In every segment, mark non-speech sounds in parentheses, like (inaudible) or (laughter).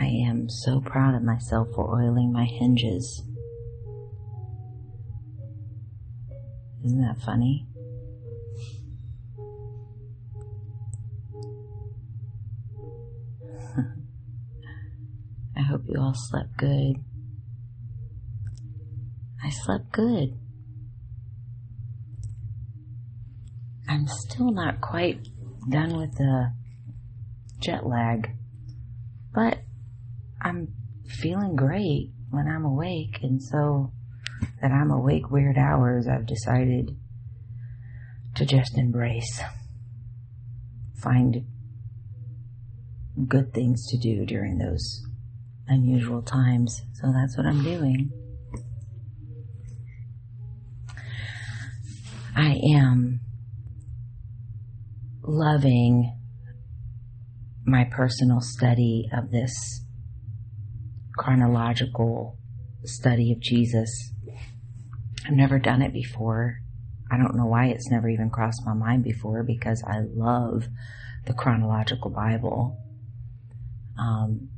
I am so proud of myself for oiling my hinges. Isn't that funny? (laughs) I hope you all slept good. I slept good. I'm still not quite done with the jet lag, but I'm feeling great when I'm awake, and so that I'm awake weird hours, I've decided to just embrace. Find good things to do during those unusual times. So that's what I'm doing. I am loving my personal study of this chronological study of Jesus. I've never done it before. I don't know why it's never even crossed my mind before because I love the chronological Bible. Um,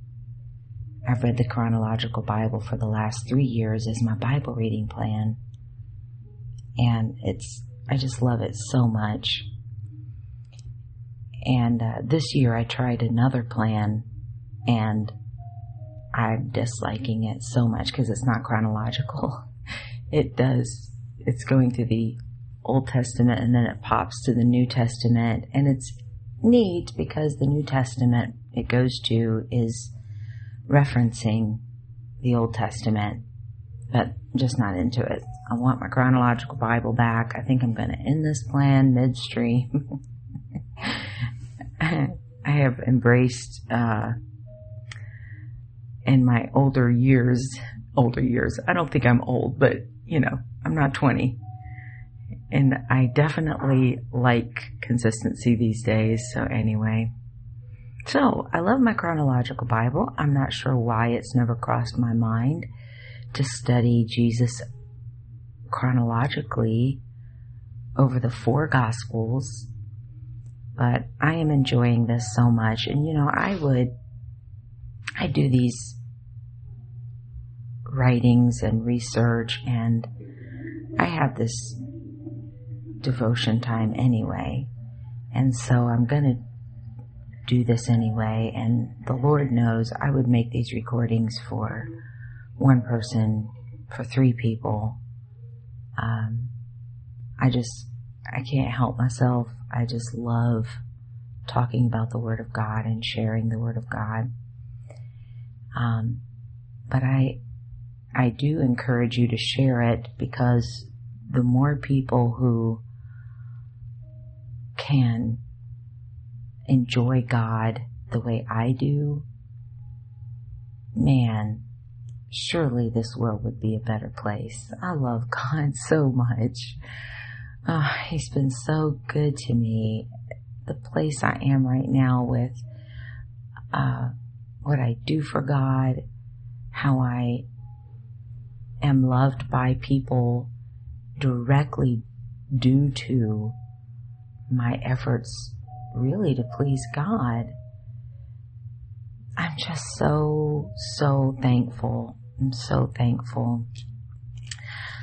I've read the chronological Bible for the last three years as my Bible reading plan. And it's, I just love it so much. And uh, this year I tried another plan and I'm disliking it so much because it's not chronological. (laughs) It does, it's going through the Old Testament and then it pops to the New Testament. And it's neat because the New Testament it goes to is referencing the Old Testament, but just not into it. I want my chronological Bible back. I think I'm going to end this plan midstream. (laughs) I have embraced, uh, in my older years, older years. I don't think I'm old, but you know, I'm not 20. And I definitely like consistency these days. So anyway, so I love my chronological Bible. I'm not sure why it's never crossed my mind to study Jesus chronologically over the four gospels, but I am enjoying this so much. And you know, I would, I do these writings and research, and I have this devotion time anyway. And so I'm going to do this anyway. And the Lord knows I would make these recordings for one person, for three people. Um, I just, I can't help myself. I just love talking about the Word of God and sharing the Word of God. Um, but I, I do encourage you to share it because the more people who can enjoy God the way I do, man, surely this world would be a better place. I love (laughs) God so much. Oh, he's been so good to me. The place I am right now with uh, what I do for God, how I am loved by people directly due to my efforts really to please God. I'm just so, so thankful. I'm so thankful.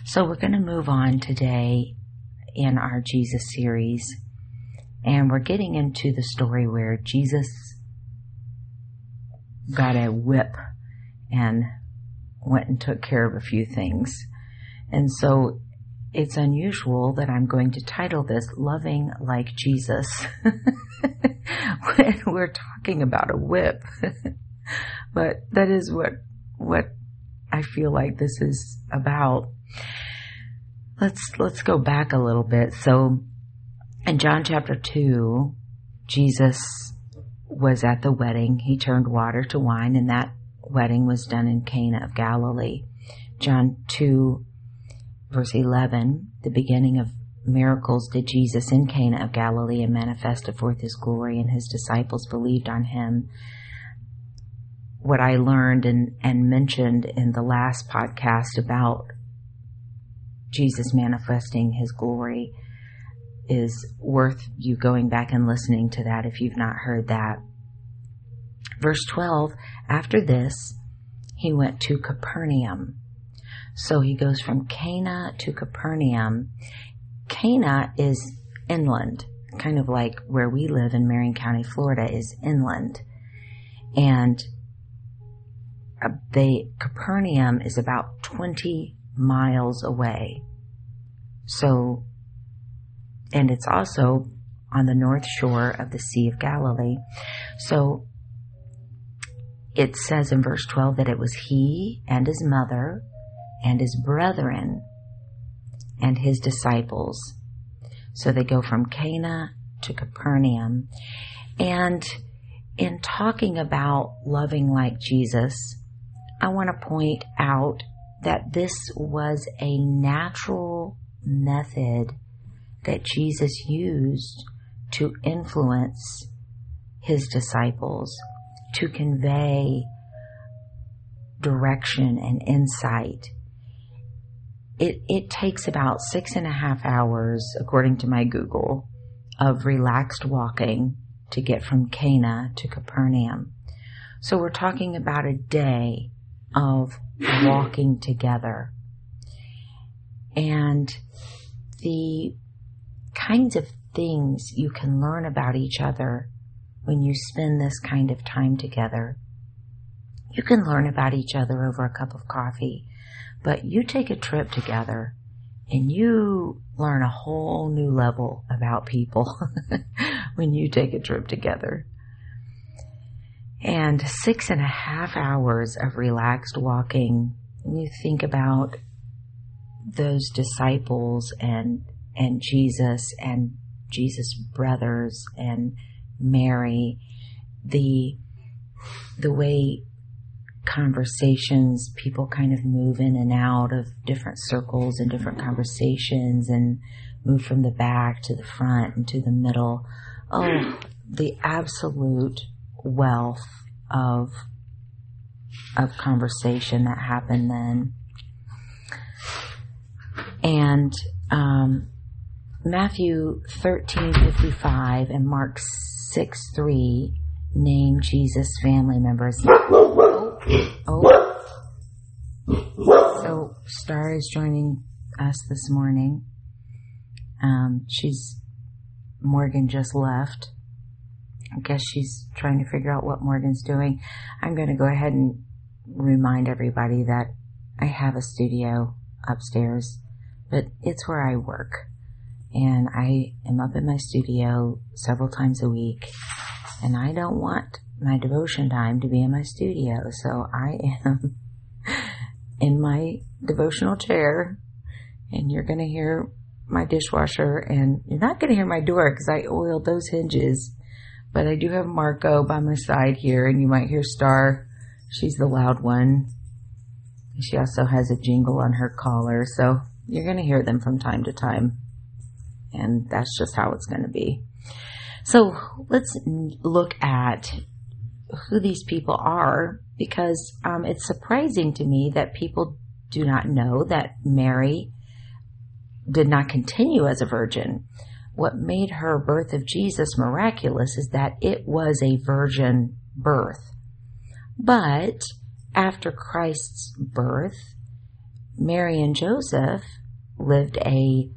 So we're going to move on today in our Jesus series. And we're getting into the story where Jesus got a whip and went and took care of a few things. And so it's unusual that I'm going to title this Loving Like Jesus (laughs) when we're talking about a whip. (laughs) but that is what, what I feel like this is about. Let's, let's go back a little bit. So in John chapter 2, Jesus was at the wedding. He turned water to wine and that wedding was done in Cana of Galilee. John 2 verse 11, the beginning of miracles did Jesus in Cana of Galilee and manifested forth his glory, and his disciples believed on him. What I learned and, and mentioned in the last podcast about Jesus manifesting his glory is worth you going back and listening to that if you've not heard that. Verse 12 After this, he went to Capernaum. So he goes from Cana to Capernaum. Cana is inland, kind of like where we live in Marion County, Florida, is inland. And uh, they, Capernaum is about 20 miles away. So, and it's also on the north shore of the Sea of Galilee. So it says in verse 12 that it was he and his mother and his brethren and his disciples. So they go from Cana to Capernaum. And in talking about loving like Jesus, I want to point out that this was a natural method that Jesus used to influence his disciples, to convey direction and insight. It, it takes about six and a half hours, according to my Google, of relaxed walking to get from Cana to Capernaum. So we're talking about a day of (clears throat) walking together. And the kinds of things you can learn about each other when you spend this kind of time together. You can learn about each other over a cup of coffee, but you take a trip together and you learn a whole new level about people (laughs) when you take a trip together. And six and a half hours of relaxed walking, you think about those disciples and and Jesus and Jesus' brothers and Mary, the the way conversations, people kind of move in and out of different circles and different conversations and move from the back to the front and to the middle. Oh, the absolute wealth of of conversation that happened then. And um, Matthew 13:55 and Mark 6:3 name Jesus family members. Oh. So Star is joining us this morning. Um, she's Morgan just left. I guess she's trying to figure out what Morgan's doing. I'm going to go ahead and remind everybody that I have a studio upstairs, but it's where I work and I am up in my studio several times a week and I don't want my devotion time to be in my studio. So I am (laughs) in my devotional chair and you're going to hear my dishwasher and you're not going to hear my door because I oiled those hinges. But I do have Marco by my side here and you might hear Star. She's the loud one. She also has a jingle on her collar. So you're going to hear them from time to time and that's just how it's going to be. So let's look at who these people are because um, it's surprising to me that people do not know that Mary did not continue as a virgin. What made her birth of Jesus miraculous is that it was a virgin birth. But after Christ's birth, Mary and Joseph lived a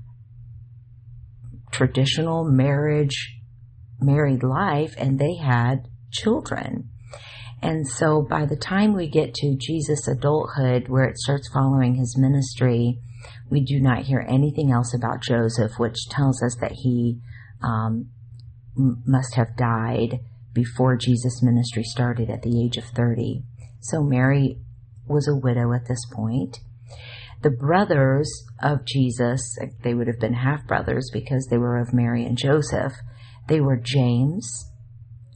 traditional marriage, married life, and they had children. And so by the time we get to Jesus' adulthood, where it starts following his ministry, we do not hear anything else about Joseph, which tells us that he um, must have died before Jesus' ministry started at the age of 30. So Mary was a widow at this point the brothers of Jesus, they would have been half brothers because they were of Mary and Joseph. They were James,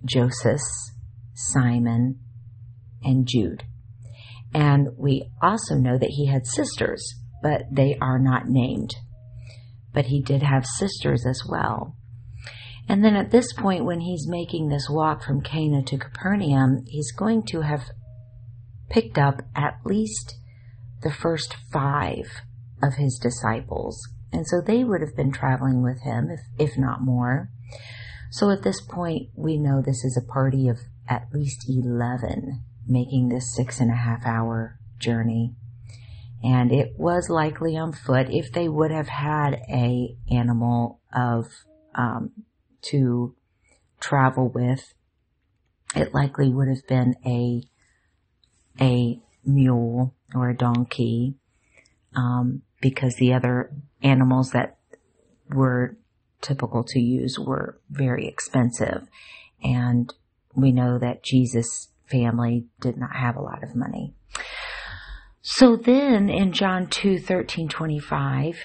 Joseph, Simon, and Jude. And we also know that he had sisters, but they are not named. But he did have sisters as well. And then at this point, when he's making this walk from Cana to Capernaum, he's going to have picked up at least the first five of his disciples. And so they would have been traveling with him, if, if not more. So at this point, we know this is a party of at least 11 making this six and a half hour journey. And it was likely on foot if they would have had a animal of, um, to travel with. It likely would have been a, a mule or a donkey, um, because the other animals that were typical to use were very expensive. And we know that Jesus' family did not have a lot of money. So then in John 2, 13, 25,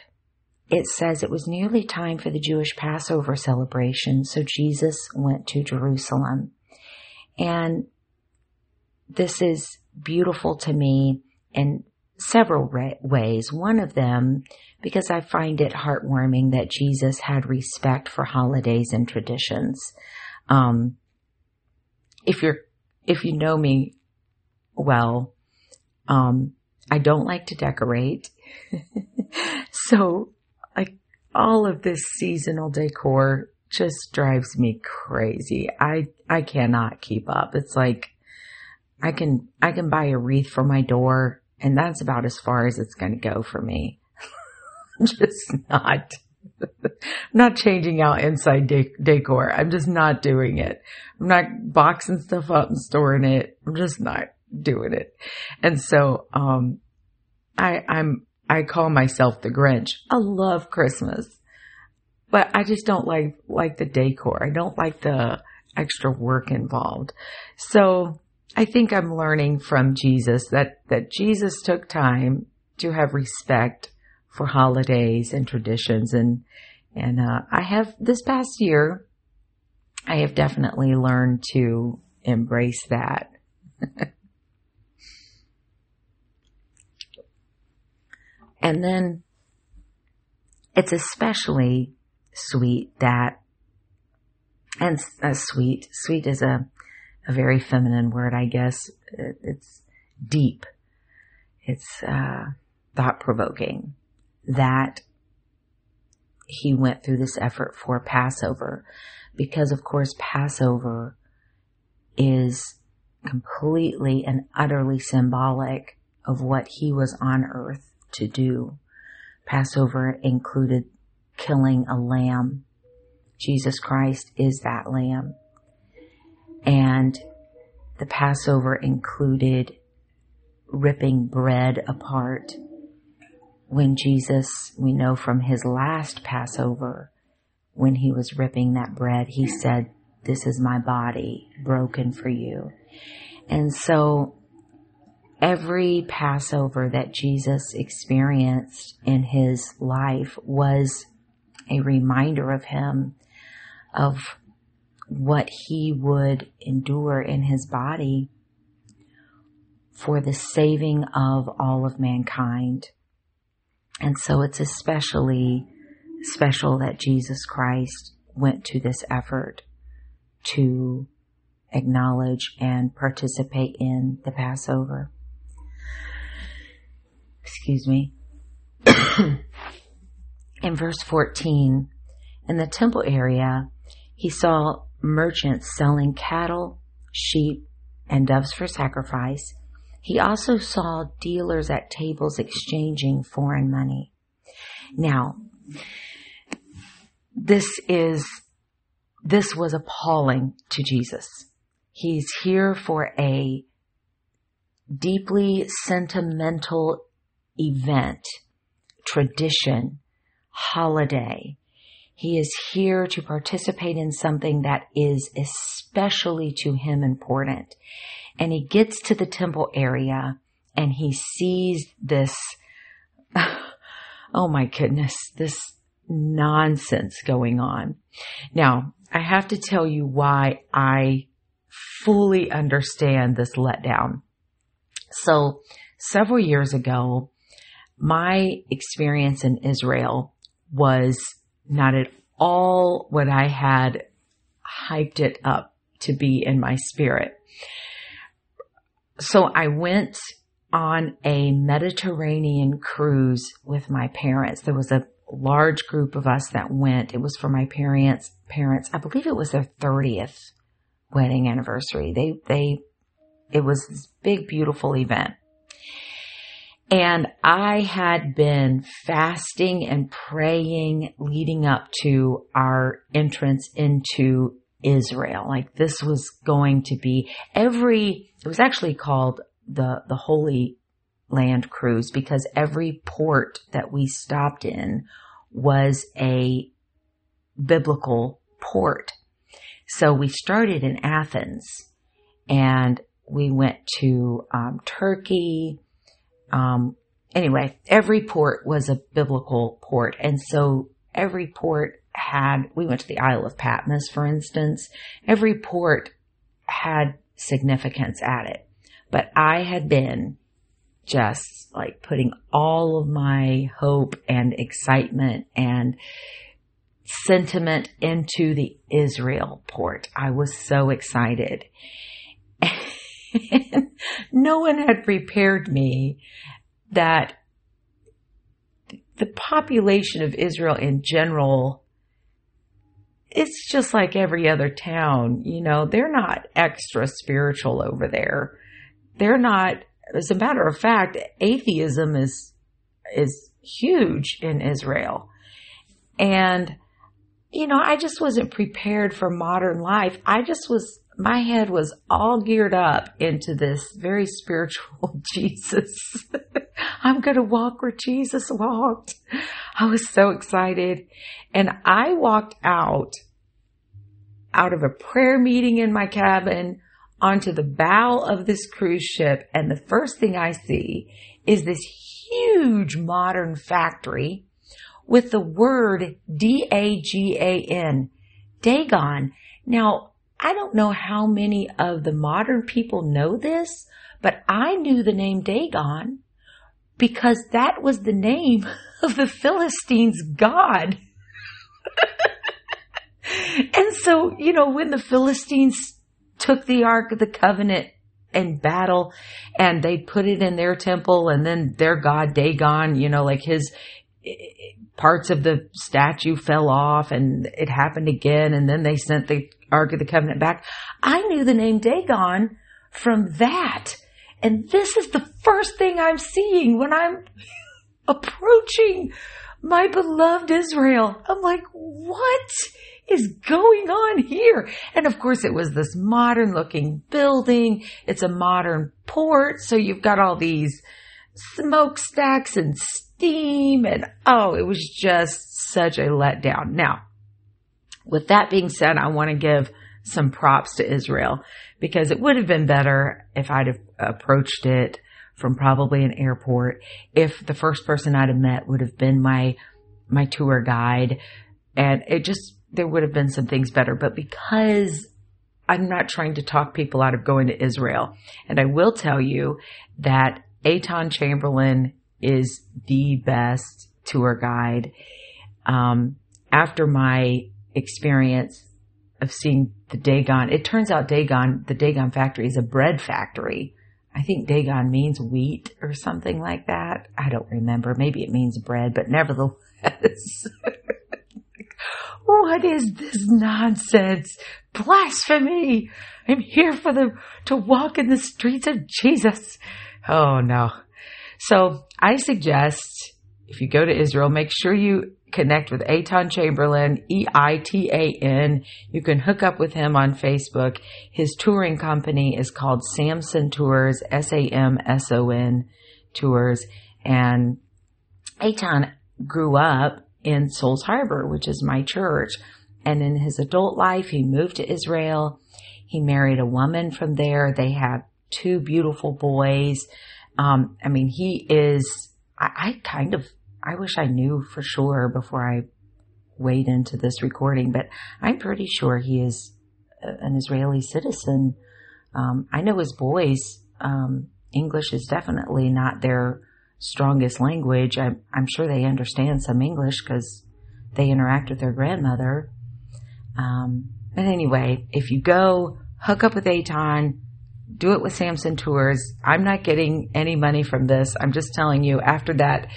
it says it was nearly time for the Jewish Passover celebration. So Jesus went to Jerusalem. And this is beautiful to me in several ways. One of them, because I find it heartwarming that Jesus had respect for holidays and traditions. Um, if you're, if you know me well, um, I don't like to decorate. (laughs) so like all of this seasonal decor just drives me crazy. I, I cannot keep up. It's like I can, I can buy a wreath for my door and that's about as far as it's going to go for me. I'm (laughs) just not. (laughs) Not changing out inside de- decor. I'm just not doing it. I'm not boxing stuff up and storing it. I'm just not doing it. And so, um, I, I'm, I call myself the Grinch. I love Christmas, but I just don't like, like the decor. I don't like the extra work involved. So I think I'm learning from Jesus that, that Jesus took time to have respect for holidays and traditions and, and, uh, I have this past year, I have definitely learned to embrace that. (laughs) and then it's especially sweet that, and uh, sweet, sweet is a, a very feminine word, I guess. It's deep. It's uh, thought provoking that he went through this effort for Passover because, of course, Passover is completely and utterly symbolic of what he was on earth to do. Passover included killing a lamb. Jesus Christ is that lamb. And the Passover included ripping bread apart. When Jesus, we know from his last Passover, when he was ripping that bread, he said, This is my body broken for you. And so every Passover that Jesus experienced in his life was a reminder of him of what he would endure in his body for the saving of all of mankind. And so it's especially special that Jesus Christ went to this effort to acknowledge and participate in the Passover. Excuse me. (coughs) in verse 14, in the temple area, he saw merchants selling cattle, sheep, and doves for sacrifice. He also saw dealers at tables exchanging foreign money. Now, this is, this was appalling to Jesus. He's here for a deeply sentimental event, tradition, holiday, he is here to participate in something that is especially to him important. And he gets to the temple area and he sees this, (laughs) oh my goodness, this nonsense going on. Now, I have to tell you why I fully understand this letdown. So, several years ago, my experience in Israel was not at all what I had hyped it up to be in my spirit. So I went on a Mediterranean cruise with my parents. There was a large group of us that went. It was for my parents, parents, I believe it was their 30th wedding anniversary. They, they, it was this big, beautiful event. And I had been fasting and praying leading up to our entrance into Israel. Like this was going to be every, it was actually called the, the Holy Land Cruise because every port that we stopped in was a biblical port. So we started in Athens and we went to um, Turkey, um, anyway, every port was a biblical port. And so every port had, we went to the Isle of Patmos, for instance. Every port had significance at it. But I had been just like putting all of my hope and excitement and sentiment into the Israel port. I was so excited. (laughs) no one had prepared me that the population of Israel in general, it's just like every other town. You know, they're not extra spiritual over there. They're not, as a matter of fact, atheism is, is huge in Israel. And, you know, I just wasn't prepared for modern life. I just was my head was all geared up into this very spiritual (laughs) Jesus. (laughs) I'm going to walk where Jesus walked. I was so excited. And I walked out, out of a prayer meeting in my cabin onto the bow of this cruise ship. And the first thing I see is this huge modern factory with the word D-A-G-A-N, Dagon. Now, I don't know how many of the modern people know this, but I knew the name Dagon because that was the name (laughs) of the Philistines' god. (laughs) and so, you know, when the Philistines took the Ark of the Covenant in battle and they put it in their temple and then their god Dagon, you know, like his eh, parts of the statue fell off and it happened again and then they sent the Ark of the Covenant back. I knew the name Dagon from that. And this is the first thing I'm seeing when I'm (laughs) approaching my beloved Israel. I'm like, what is going on here? And of course it was this modern looking building. It's a modern port. So you've got all these smokestacks and steam and oh, it was just such a letdown. Now, with that being said, I want to give some props to Israel because it would have been better if I'd have approached it from probably an airport. If the first person I'd have met would have been my, my tour guide and it just, there would have been some things better. But because I'm not trying to talk people out of going to Israel, and I will tell you that Eitan Chamberlain is the best tour guide. Um, after my experience of seeing the Dagon. It turns out Dagon, the Dagon factory is a bread factory. I think Dagon means wheat or something like that. I don't remember. Maybe it means bread, but nevertheless. (laughs) what is this nonsense? Blasphemy! I'm here for the, to walk in the streets of Jesus. Oh no. So I suggest if you go to Israel, make sure you connect with Eitan Chamberlain, E-I-T-A-N. You can hook up with him on Facebook. His touring company is called Samson Tours, S-A-M-S-O-N Tours. And Eitan grew up in Souls Harbor, which is my church. And in his adult life, he moved to Israel. He married a woman from there. They have two beautiful boys. Um, I mean, he is, I, I kind of I wish I knew for sure before I weighed into this recording, but I'm pretty sure he is an Israeli citizen. Um, I know his boys, um, English is definitely not their strongest language. I'm, I'm sure they understand some English because they interact with their grandmother. Um, but anyway, if you go hook up with Eitan, do it with Samson Tours. I'm not getting any money from this. I'm just telling you after that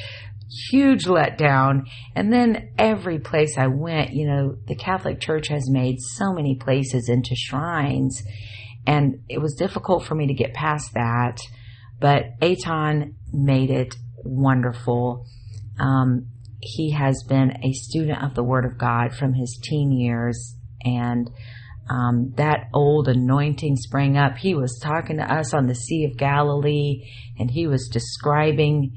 huge letdown. And then every place I went, you know, the Catholic Church has made so many places into shrines. And it was difficult for me to get past that. But Eitan made it wonderful. Um, he has been a student of the Word of God from his teen years. And um, that old anointing sprang up. He was talking to us on the Sea of Galilee and he was describing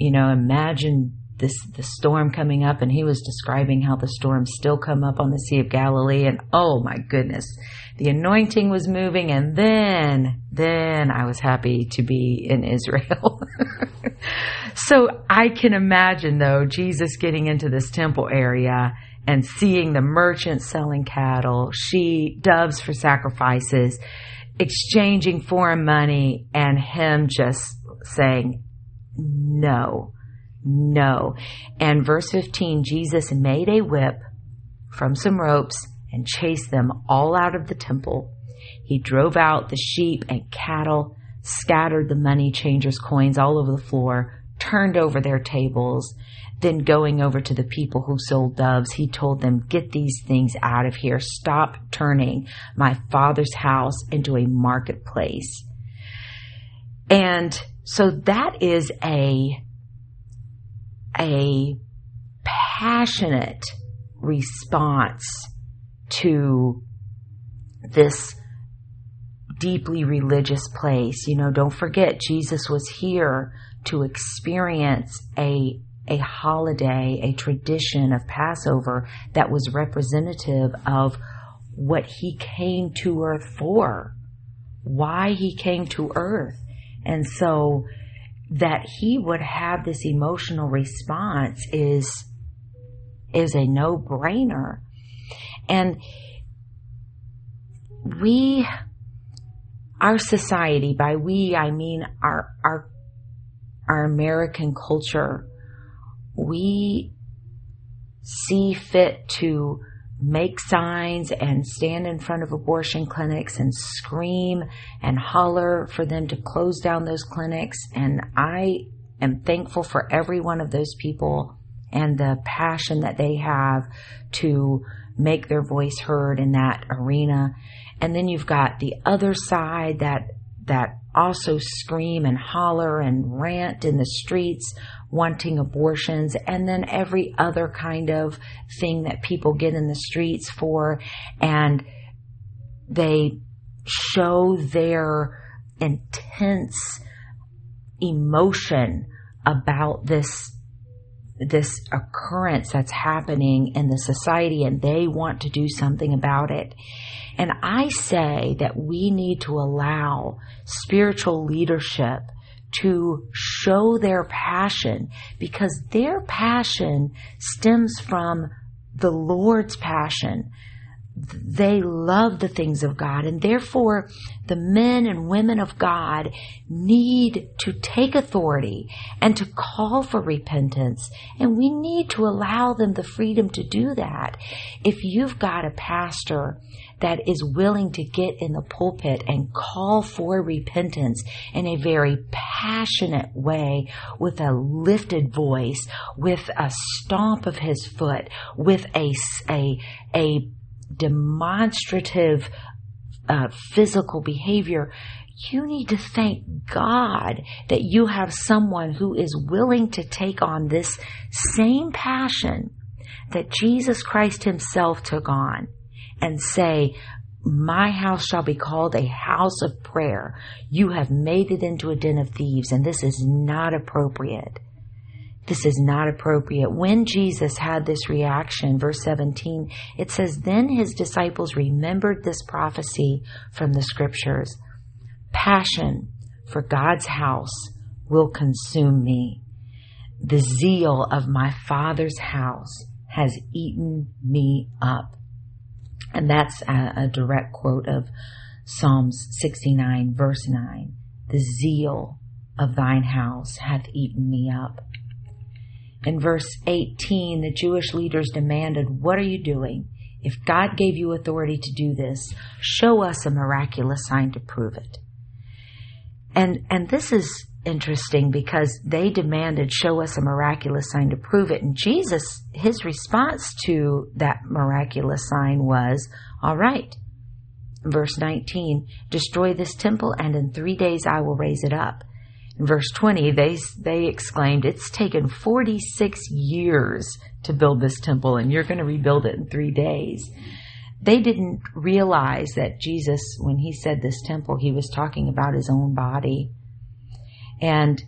you know, imagine this the storm coming up and he was describing how the storms still come up on the Sea of Galilee and oh my goodness the anointing was moving and then then I was happy to be in Israel. (laughs) So I can imagine though Jesus getting into this temple area and seeing the merchants selling cattle sheep doves for sacrifices exchanging foreign money and him just saying no. No. And verse 15, Jesus made a whip from some ropes and chased them all out of the temple. He drove out the sheep and cattle, scattered the money changers' coins all over the floor, turned over their tables. Then going over to the people who sold doves, he told them, get these things out of here. Stop turning my father's house into a marketplace. And so that is a, a passionate response to this deeply religious place. You know, don't forget Jesus was here to experience a a holiday, a tradition of Passover that was representative of what he came to earth for, why he came to earth. And so that he would have this emotional response is is a no-brainer. And we our society, by we I mean our our our American culture, we see fit to make signs and stand in front of abortion clinics and scream and holler for them to close down those clinics. And I am thankful for every one of those people and the passion that they have to make their voice heard in that arena. And then you've got the other side that that also scream and holler and rant in the streets wanting abortions and then every other kind of thing that people get in the streets for and they show their intense emotion about this this occurrence that's happening in the society and they want to do something about it. And I say that we need to allow spiritual leadership to show their passion because their passion stems from the Lord's passion. They love the things of God and therefore the men and women of God need to take authority and to call for repentance and we need to allow them the freedom to do that. If you've got a pastor that is willing to get in the pulpit and call for repentance in a very passionate way with a lifted voice, with a stomp of his foot, with a, a, a demonstrative uh, physical behavior, you need to thank God that you have someone who is willing to take on this same passion that Jesus Christ himself took on and say, my house shall be called a house of prayer. You have made it into a den of thieves, and this is not appropriate. This is not appropriate. When Jesus had this reaction, verse 17, it says, Then his disciples remembered this prophecy from the scriptures. Passion for God's house will consume me. The zeal of my Father's house has eaten me up. And that's a, a direct quote of Psalms 69 verse 9. The zeal of thine house hath eaten me up. In verse 18, the Jewish leaders demanded, What are you doing? If God gave you authority to do this, show us a miraculous sign to prove it. And, and this is, interesting because they demanded, show us a miraculous sign to prove it. And Jesus, his response to that miraculous sign was, all right. Verse 19, destroy this temple and in three days I will raise it up. In verse 20, they, they exclaimed, it's taken 46 years to build this temple and you're going to rebuild it in three days. They didn't realize that Jesus, when he said this temple, he was talking about his own body and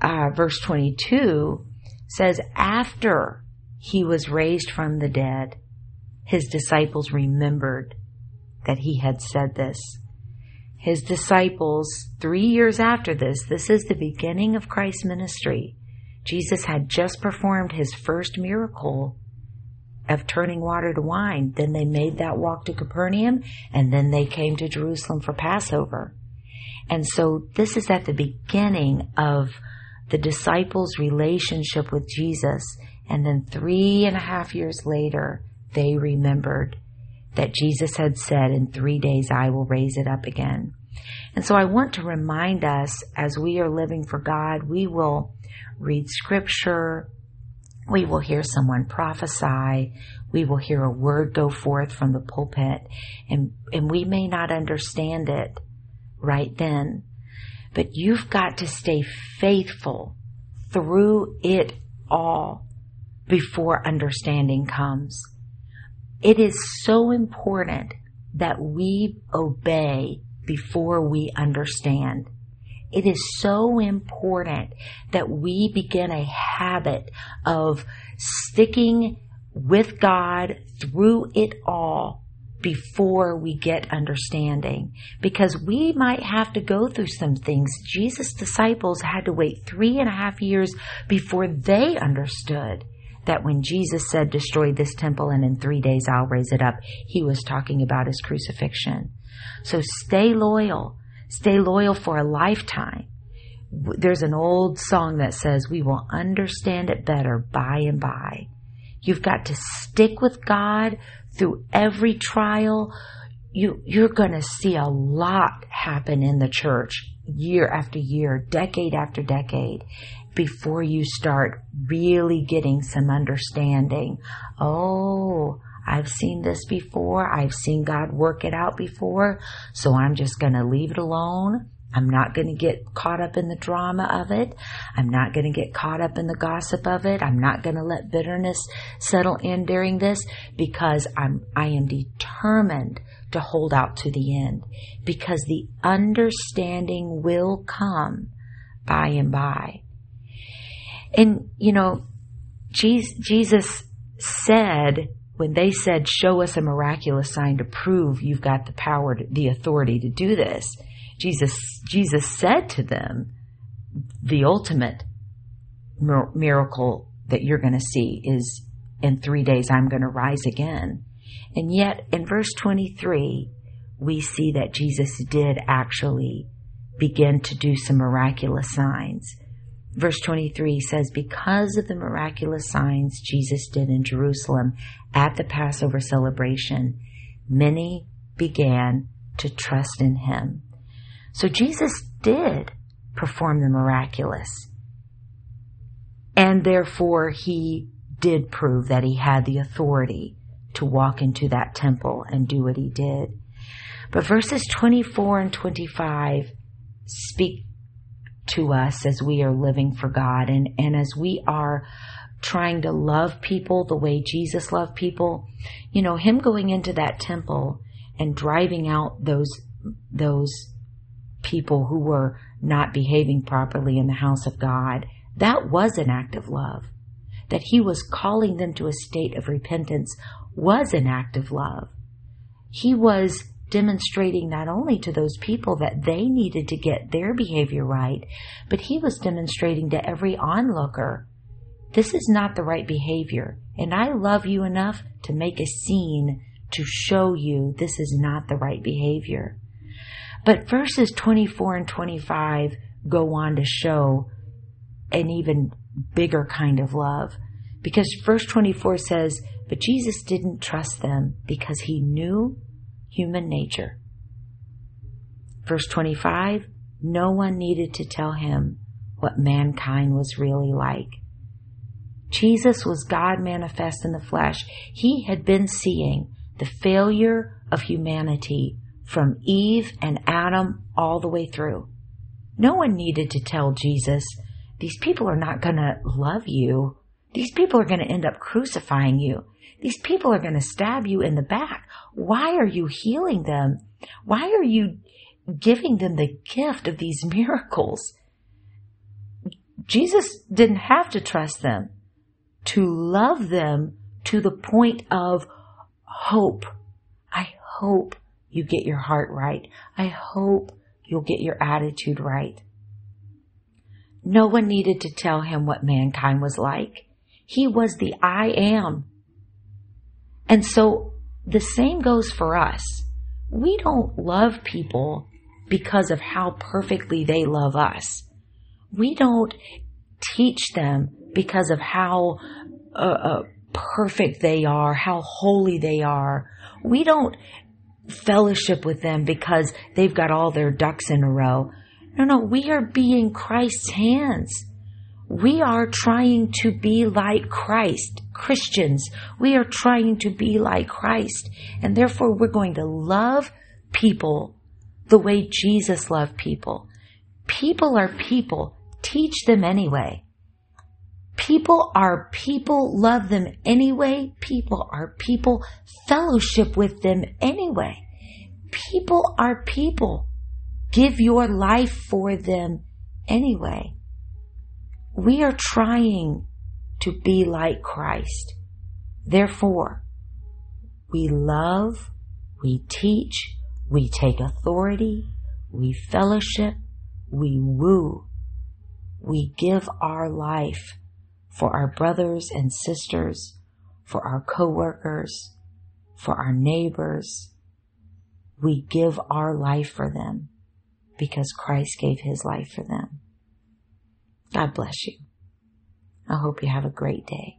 uh, verse 22 says, After he was raised from the dead, his disciples remembered that he had said this. His disciples, three years after this, this is the beginning of Christ's ministry. Jesus had just performed his first miracle of turning water to wine. Then they made that walk to Capernaum, and then they came to Jerusalem for Passover. And so this is at the beginning of the disciples' relationship with Jesus. And then three and a half years later, they remembered that Jesus had said, in three days I will raise it up again. And so I want to remind us as we are living for God, we will read scripture, we will hear someone prophesy, we will hear a word go forth from the pulpit, and, and we may not understand it, right then. But you've got to stay faithful through it all before understanding comes. It is so important that we obey before we understand. It is so important that we begin a habit of sticking with God through it all before we get understanding because we might have to go through some things. Jesus' disciples had to wait three and a half years before they understood that when Jesus said, destroy this temple and in three days I'll raise it up, he was talking about his crucifixion. So stay loyal. Stay loyal for a lifetime. There's an old song that says, we will understand it better by and by. You've got to stick with God through every trial. You, you're going to see a lot happen in the church year after year, decade after decade before you start really getting some understanding. Oh, I've seen this before. I've seen God work it out before. So I'm just going to leave it alone. I'm not going to get caught up in the drama of it. I'm not going to get caught up in the gossip of it. I'm not going to let bitterness settle in during this because I'm, I am determined to hold out to the end because the understanding will come by and by. And, you know, Jesus said, when they said, show us a miraculous sign to prove you've got the power, to, the authority to do this, Jesus, Jesus said to them, the ultimate miracle that you're going to see is in three days I'm going to rise again. And yet in verse 23, we see that Jesus did actually begin to do some miraculous signs. Verse 23 says, Because of the miraculous signs Jesus did in Jerusalem at the Passover celebration, many began to trust in him. So Jesus did perform the miraculous. And therefore he did prove that he had the authority to walk into that temple and do what he did. But verses 24 and 25 speak to us as we are living for God and, and as we are trying to love people the way Jesus loved people. You know, him going into that temple and driving out those, those people who were not behaving properly in the house of God, that was an act of love. That he was calling them to a state of repentance was an act of love. He was demonstrating not only to those people that they needed to get their behavior right, but he was demonstrating to every onlooker, this is not the right behavior. And I love you enough to make a scene to show you this is not the right behavior. But verses 24 and 25 go on to show an even bigger kind of love. Because verse 24 says, But Jesus didn't trust them because he knew human nature. Verse 25, No one needed to tell him what mankind was really like. Jesus was God manifest in the flesh. He had been seeing the failure of humanity from Eve and Adam all the way through. No one needed to tell Jesus, these people are not going to love you. These people are going to end up crucifying you. These people are going to stab you in the back. Why are you healing them? Why are you giving them the gift of these (laughs) miracles? Jesus didn't have to trust them to love them to the point of hope. I hope you get your heart right. I hope you'll get your attitude right. No one needed to tell him what mankind was like. He was the I am. And so the same goes for us. We don't love people because of how perfectly they love us. We don't teach them because of how uh, uh, perfect they are, how holy they are. We don't fellowship with them because they've got all their ducks in a row. No, no, we are being Christ's hands. We are trying to be like Christ. Christians, we are trying to be like Christ. And therefore, we're going to love people the way Jesus loved people. People are people. Teach them anyway. People are people. Love them anyway. People are people. Fellowship with them anyway. People are people. Give your life for them anyway. We are trying to be like Christ. Therefore, we love, we teach, we take authority, we fellowship, we woo, we give our life for our brothers and sisters, for our coworkers, for our neighbors. We give our life for them because Christ gave his life for them. God bless you. I hope you have a great day.